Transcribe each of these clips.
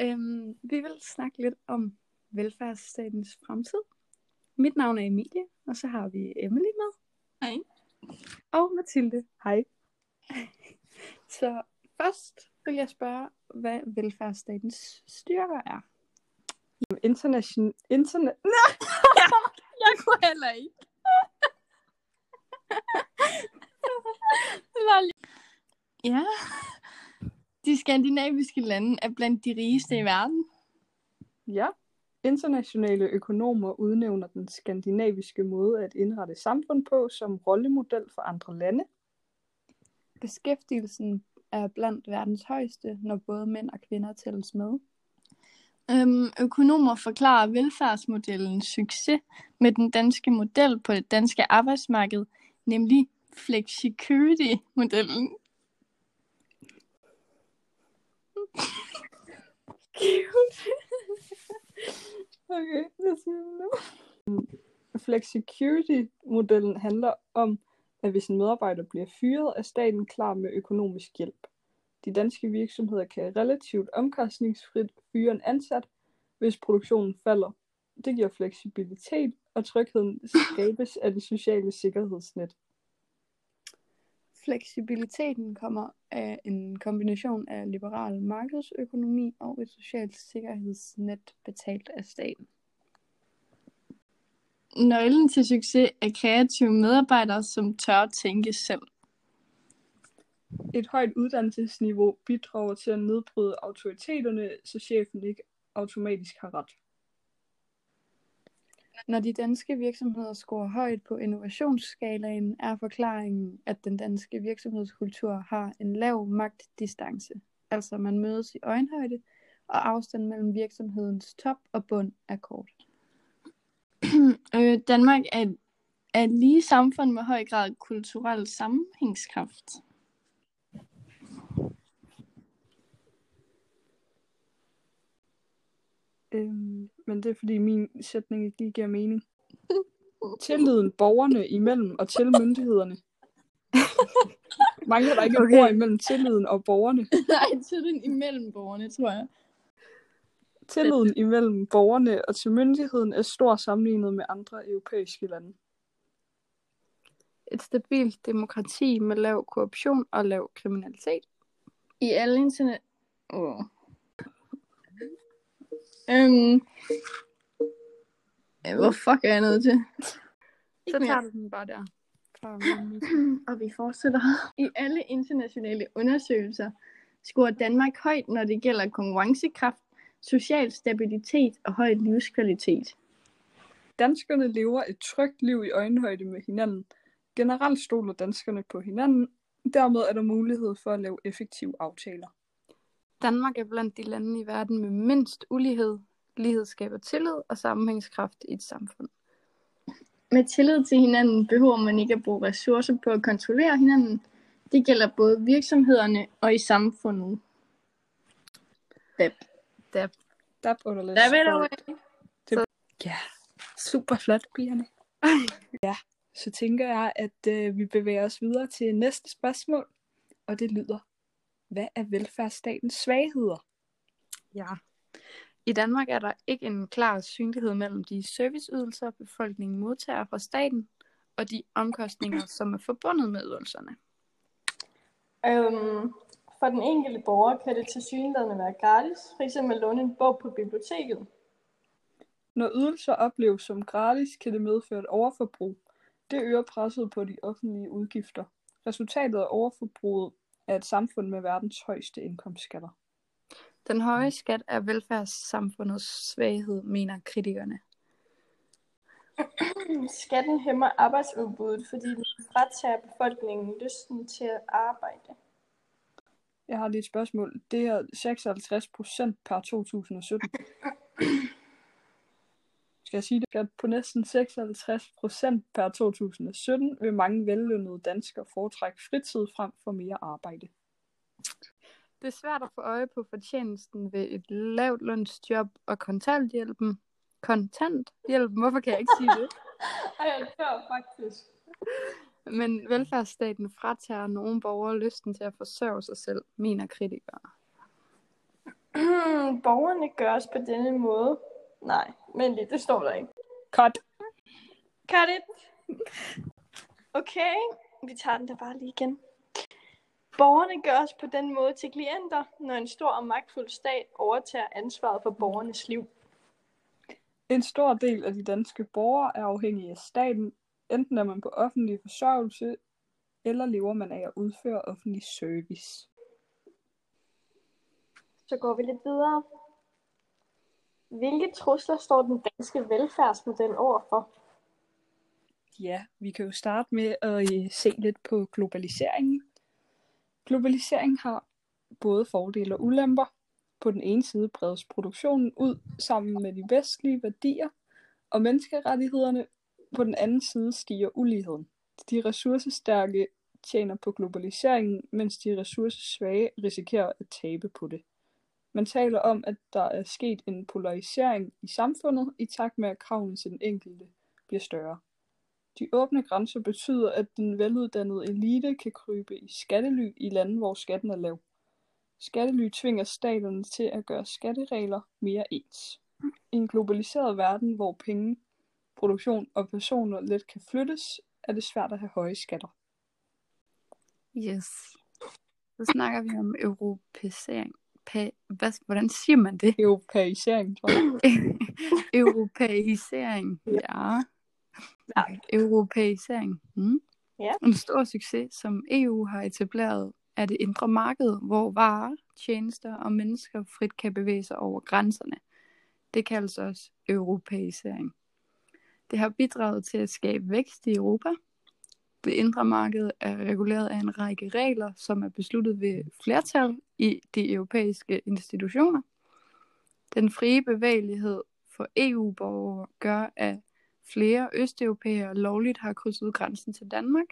Øhm, vi vil snakke lidt om velfærdsstatens fremtid. Mit navn er Emilie, og så har vi Emily med. Hej. Og Mathilde. Hej. Så først vil jeg spørge, hvad velfærdsstatens styrker er. International... Internet... Jeg kunne heller ikke. Ja. De skandinaviske lande er blandt de rigeste i verden. Ja. Internationale økonomer udnævner den skandinaviske måde at indrette samfund på som rollemodel for andre lande. Beskæftigelsen er blandt verdens højeste, når både mænd og kvinder tælles med. Øhm, økonomer forklarer velfærdsmodellens succes med den danske model på det danske arbejdsmarked, nemlig flexicurity-modellen. okay, hvad siger du nu? Mm, flexicurity-modellen handler om, at hvis en medarbejder bliver fyret, er staten klar med økonomisk hjælp. De danske virksomheder kan relativt omkostningsfrit fyre en ansat, hvis produktionen falder. Det giver fleksibilitet, og trygheden skabes af det sociale sikkerhedsnet. Fleksibiliteten kommer af en kombination af liberal markedsøkonomi og et socialt sikkerhedsnet betalt af staten. Nøglen til succes er kreative medarbejdere, som tør tænke selv. Et højt uddannelsesniveau bidrager til at nedbryde autoriteterne, så chefen ikke automatisk har ret. Når de danske virksomheder scorer højt på innovationsskalaen, er forklaringen, at den danske virksomhedskultur har en lav magtdistance. Altså man mødes i øjenhøjde, og afstanden mellem virksomhedens top og bund er kort. øh, Danmark er et, er et lige samfund med høj grad kulturel sammenhængskraft. Øhm, men det er fordi min sætning ikke lige giver mening. Tilliden borgerne imellem og til myndighederne. Mangler der ikke okay. ord imellem tilliden og borgerne? Nej, tilliden imellem borgerne, tror jeg. Tilliden imellem borgerne og til myndigheden er stor sammenlignet med andre europæiske lande. Et stabilt demokrati med lav korruption og lav kriminalitet. I alle internet... Oh. Øhm... Hvor fuck er jeg nødt til? Så tager du den bare der. Og vi fortsætter. I alle internationale undersøgelser scorer Danmark højt, når det gælder konkurrencekraft, social stabilitet og høj livskvalitet. Danskerne lever et trygt liv i øjenhøjde med hinanden. Generelt stoler danskerne på hinanden. Dermed er der mulighed for at lave effektive aftaler. Danmark er blandt de lande i verden med mindst ulighed. Lighed skaber tillid og sammenhængskraft i et samfund. Med tillid til hinanden behøver man ikke at bruge ressourcer på at kontrollere hinanden. Det gælder både virksomhederne og i samfundet. Dab. Dab. Dab underlæs. Dab it away. Det... Ja, super flot, pigerne. ja, så tænker jeg, at øh, vi bevæger os videre til næste spørgsmål. Og det lyder, hvad er velfærdsstatens svagheder? Ja, i Danmark er der ikke en klar synlighed mellem de serviceydelser, befolkningen modtager fra staten, og de omkostninger, som er forbundet med ydelserne. Øhm, for den enkelte borger kan det til synligheden være gratis, f.eks. at låne en bog på biblioteket. Når ydelser opleves som gratis, kan det medføre et overforbrug. Det øger presset på de offentlige udgifter. Resultatet af overforbruget er et samfund med verdens højeste indkomstskatter. Den høje skat er velfærdssamfundets svaghed, mener kritikerne. Skatten hæmmer arbejdsudbuddet, fordi den fratager befolkningen lysten til at arbejde. Jeg har lige et spørgsmål. Det er 56 procent per 2017. Skal jeg sige det? På næsten 56 procent per 2017 vil mange vellønnede danskere foretrække fritid frem for mere arbejde. Det er svært at få øje på fortjenesten ved et lavt lønsjob og kontanthjælpen. Kontanthjælpen? Hvorfor kan jeg ikke sige det? Ej, jeg tror faktisk. Men velfærdsstaten fratager nogle borgere lysten til at forsørge sig selv, mener kritikere. Borgerne gøres på denne måde. Nej, men lige, det står der ikke. Cut. Cut it. Okay, vi tager den da bare lige igen. Borgerne gøres på den måde til klienter, når en stor og magtfuld stat overtager ansvaret for borgernes liv. En stor del af de danske borgere er afhængige af staten, enten er man på offentlig forsørgelse, eller lever man af at udføre offentlig service. Så går vi lidt videre. Hvilke trusler står den danske velfærdsmodel overfor? Ja, vi kan jo starte med at øh, se lidt på globaliseringen. Globalisering har både fordele og ulemper. På den ene side bredes produktionen ud sammen med de vestlige værdier og menneskerettighederne. På den anden side stiger uligheden. De ressourcestærke tjener på globaliseringen, mens de ressourcesvage risikerer at tabe på det. Man taler om, at der er sket en polarisering i samfundet i takt med, at kravene til den enkelte bliver større. De åbne grænser betyder, at den veluddannede elite kan krybe i skattely i lande, hvor skatten er lav. Skattely tvinger staterne til at gøre skatteregler mere ens. I en globaliseret verden, hvor penge, produktion og personer let kan flyttes, er det svært at have høje skatter. Yes. Så snakker vi om europæisering. Pa- hvad, hvordan siger man det? Europæisering, tror jeg. Europæisering. Ja. Ja. Europæisering. Mm. Ja. En stor succes, som EU har etableret, er det indre marked, hvor varer, tjenester og mennesker frit kan bevæge sig over grænserne. Det kaldes også europæisering. Det har bidraget til at skabe vækst i Europa. Det indre marked er reguleret af en række regler, som er besluttet ved flertal i de europæiske institutioner. Den frie bevægelighed for EU-borgere gør, at flere østeuropæere lovligt har krydset grænsen til Danmark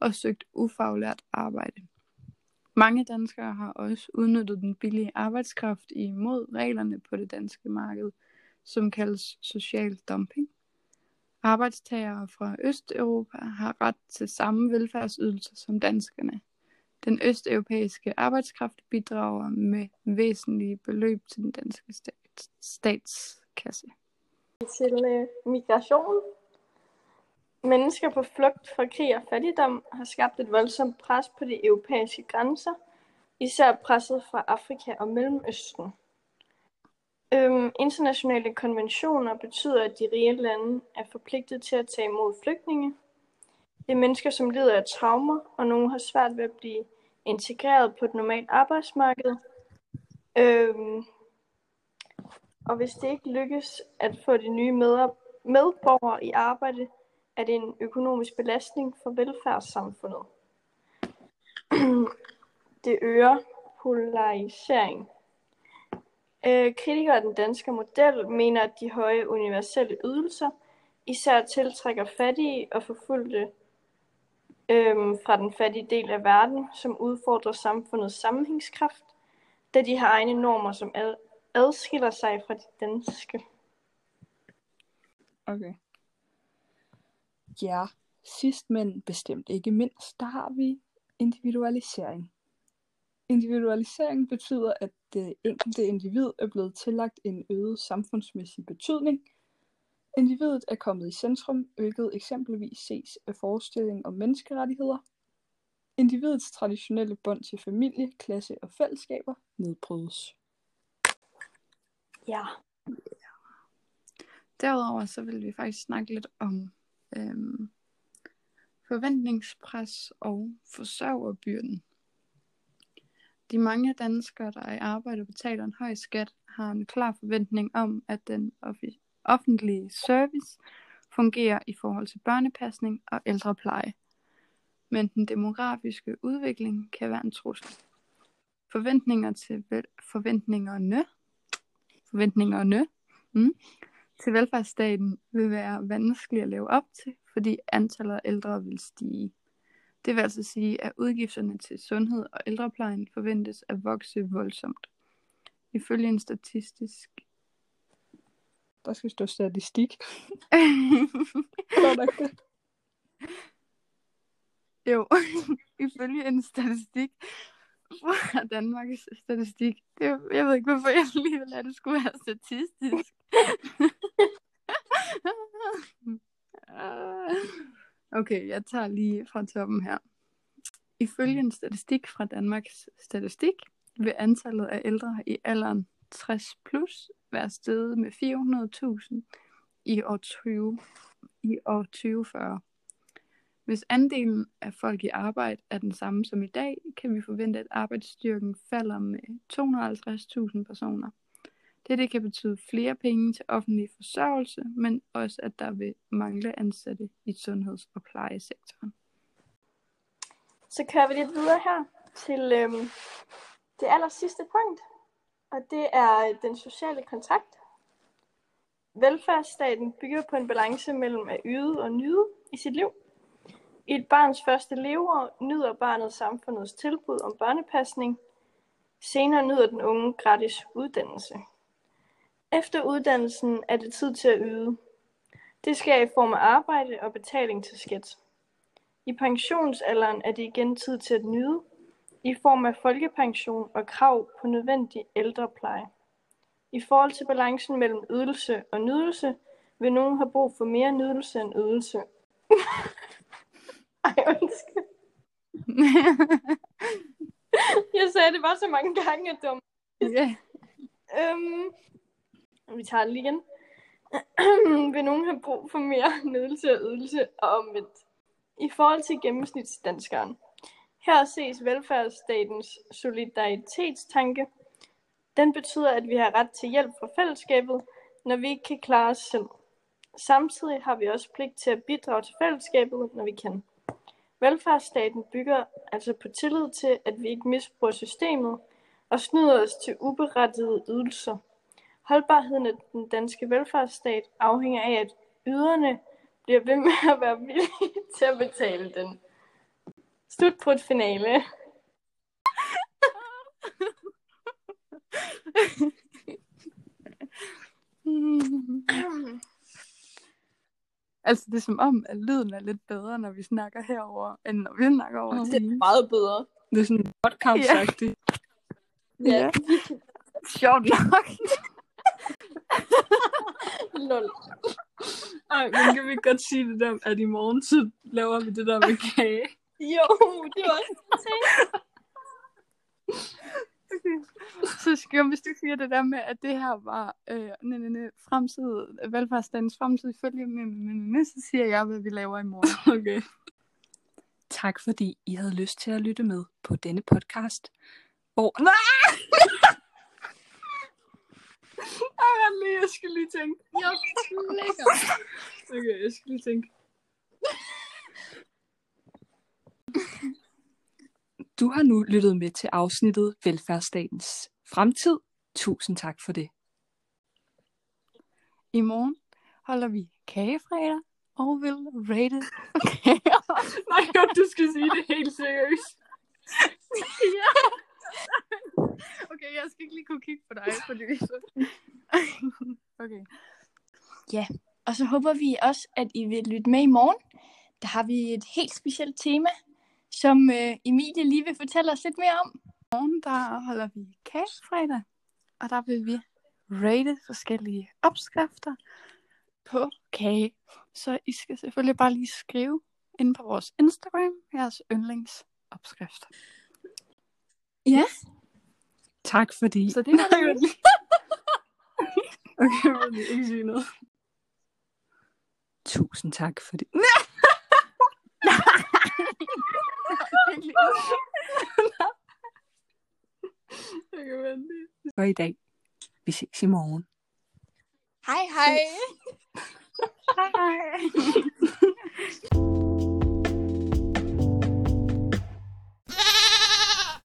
og søgt ufaglært arbejde. Mange danskere har også udnyttet den billige arbejdskraft imod reglerne på det danske marked, som kaldes social dumping. Arbejdstagere fra Østeuropa har ret til samme velfærdsydelser som danskerne. Den østeuropæiske arbejdskraft bidrager med væsentlige beløb til den danske stat, statskasse. Til øh, migration. Mennesker på flugt fra krig og fattigdom har skabt et voldsomt pres på de europæiske grænser, især presset fra Afrika og Mellemøsten. Øhm, internationale konventioner betyder, at de rige lande er forpligtet til at tage imod flygtninge. Det er mennesker, som lider af traumer, og nogle har svært ved at blive integreret på et normalt arbejdsmarked. Øhm, og hvis det ikke lykkes at få de nye medborgere i arbejde, er det en økonomisk belastning for velfærdssamfundet. det øger polarisering. Øh, kritikere af den danske model mener, at de høje universelle ydelser især tiltrækker fattige og forfulgte øh, fra den fattige del af verden, som udfordrer samfundets sammenhængskraft, da de har egne normer, som ad- adskiller sig fra de danske. Okay. Ja, sidst men bestemt ikke mindst, der har vi individualisering. Individualisering betyder, at det enkelte individ er blevet tillagt en øget samfundsmæssig betydning. Individet er kommet i centrum, hvilket eksempelvis ses af forestilling om menneskerettigheder. Individets traditionelle bånd til familie, klasse og fællesskaber nedbrydes. Ja. Derudover så vil vi faktisk snakke lidt om øhm, forventningspres og forsørgerbyrden. De mange danskere, der er i arbejde og betaler en høj skat, har en klar forventning om, at den offentlige service fungerer i forhold til børnepasning og ældrepleje. Men den demografiske udvikling kan være en trussel. Forventninger til forventningerne, forventningerne mm, til velfærdsstaten vil være vanskelig at leve op til, fordi antallet af ældre vil stige. Det vil altså sige, at udgifterne til sundhed og ældreplejen forventes at vokse voldsomt. Ifølge en statistisk... Der skal stå statistik. Det? jo, ifølge en statistik fra Danmarks statistik. Det, jeg ved ikke, hvorfor jeg lige vil lade det skulle være statistisk. okay, jeg tager lige fra toppen her. Ifølge en statistik fra Danmarks Statistik vil antallet af ældre i alderen 60 plus være steget med 400.000 i år 20 i år 2040. Hvis andelen af folk i arbejde er den samme som i dag, kan vi forvente, at arbejdsstyrken falder med 250.000 personer. Dette kan betyde flere penge til offentlig forsørgelse, men også at der vil mangle ansatte i sundheds- og plejesektoren. Så kører vi lidt videre her til øhm, det aller sidste punkt, og det er den sociale kontakt. Velfærdsstaten bygger på en balance mellem at yde og nyde i sit liv. I et barns første leveår nyder barnet samfundets tilbud om børnepasning. Senere nyder den unge gratis uddannelse. Efter uddannelsen er det tid til at yde. Det sker i form af arbejde og betaling til skat. I pensionsalderen er det igen tid til at nyde, i form af folkepension og krav på nødvendig ældrepleje. I forhold til balancen mellem ydelse og nydelse, vil nogen have brug for mere nydelse end ydelse. Ej, undskyld. Jeg sagde det bare så mange gange, at det var... Ja. Øhm, vi tager det lige igen. vil nogen have brug for mere nydelse og ydelse og omvendt. I forhold til gennemsnitsdanskeren. Her ses velfærdsstatens solidaritetstanke. Den betyder, at vi har ret til hjælp fra fællesskabet, når vi ikke kan klare os selv. Samtidig har vi også pligt til at bidrage til fællesskabet, når vi kan. Velfærdsstaten bygger altså på tillid til, at vi ikke misbruger systemet og snyder os til uberettigede ydelser. Holdbarheden af den danske velfærdsstat afhænger af, at yderne bliver ved med at være villige til at betale den. Slut på et finale. altså, det er som om, at lyden er lidt bedre, når vi snakker herover, end når vi snakker over. Det er meget bedre. Det er sådan podcast-agtigt. Ja. Sjovt nok. Lol. Ej, men kan vi ikke godt sige det der, at i morgen så laver vi det der med kage? Jo, det var også tænkt. Så skal hvis du siger det der med, at det her var øh, næ, næ, næ, fremtid, velfærdsstatens fremtid ifølge med, med, med, så siger jeg, hvad vi laver i morgen. Okay. Tak fordi I havde lyst til at lytte med på denne podcast. Hvor... Ej, lige, jeg skal lige tænke. Jeg lækker. Okay, jeg skal lige tænke. Du har nu lyttet med til afsnittet Velfærdsstatens Fremtid. Tusind tak for det. I morgen holder vi kagefredag og vil rate kager. Nej, godt, du skal sige det helt seriøst. ja. Okay, jeg skal ikke lige kunne kigge på dig, fordi så... okay. Og så håber vi også, at I vil lytte med i morgen. Der har vi et helt specielt tema, som øh, Emilie lige vil fortælle os lidt mere om. morgen, der holder vi kagefredag, og der vil vi rate forskellige opskrifter på kage. Så I skal selvfølgelig bare lige skrive ind på vores Instagram jeres yndlingsopskrift. Ja. Tak fordi... Så det var Nej, det. Okay, jeg vil ikke sige noget. Tusind tak for det. Okay, vent lige. For i dag. Vi ses i morgen. Hej hej. Hej.